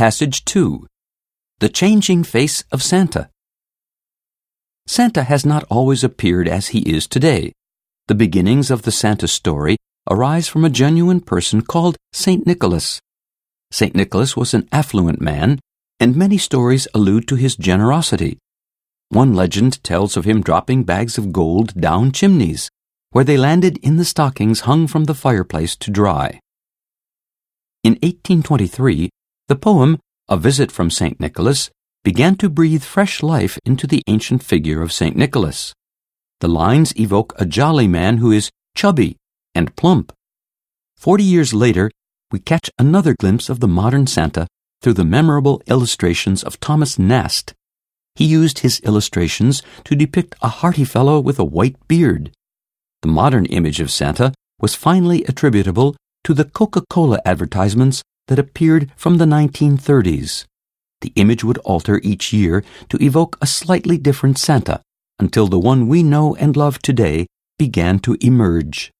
Passage 2 The Changing Face of Santa. Santa has not always appeared as he is today. The beginnings of the Santa story arise from a genuine person called St. Nicholas. St. Nicholas was an affluent man, and many stories allude to his generosity. One legend tells of him dropping bags of gold down chimneys, where they landed in the stockings hung from the fireplace to dry. In 1823, the poem A Visit from St. Nicholas began to breathe fresh life into the ancient figure of St. Nicholas. The lines evoke a jolly man who is chubby and plump. Forty years later, we catch another glimpse of the modern Santa through the memorable illustrations of Thomas Nast. He used his illustrations to depict a hearty fellow with a white beard. The modern image of Santa was finally attributable to the Coca Cola advertisements that appeared from the 1930s. The image would alter each year to evoke a slightly different Santa until the one we know and love today began to emerge.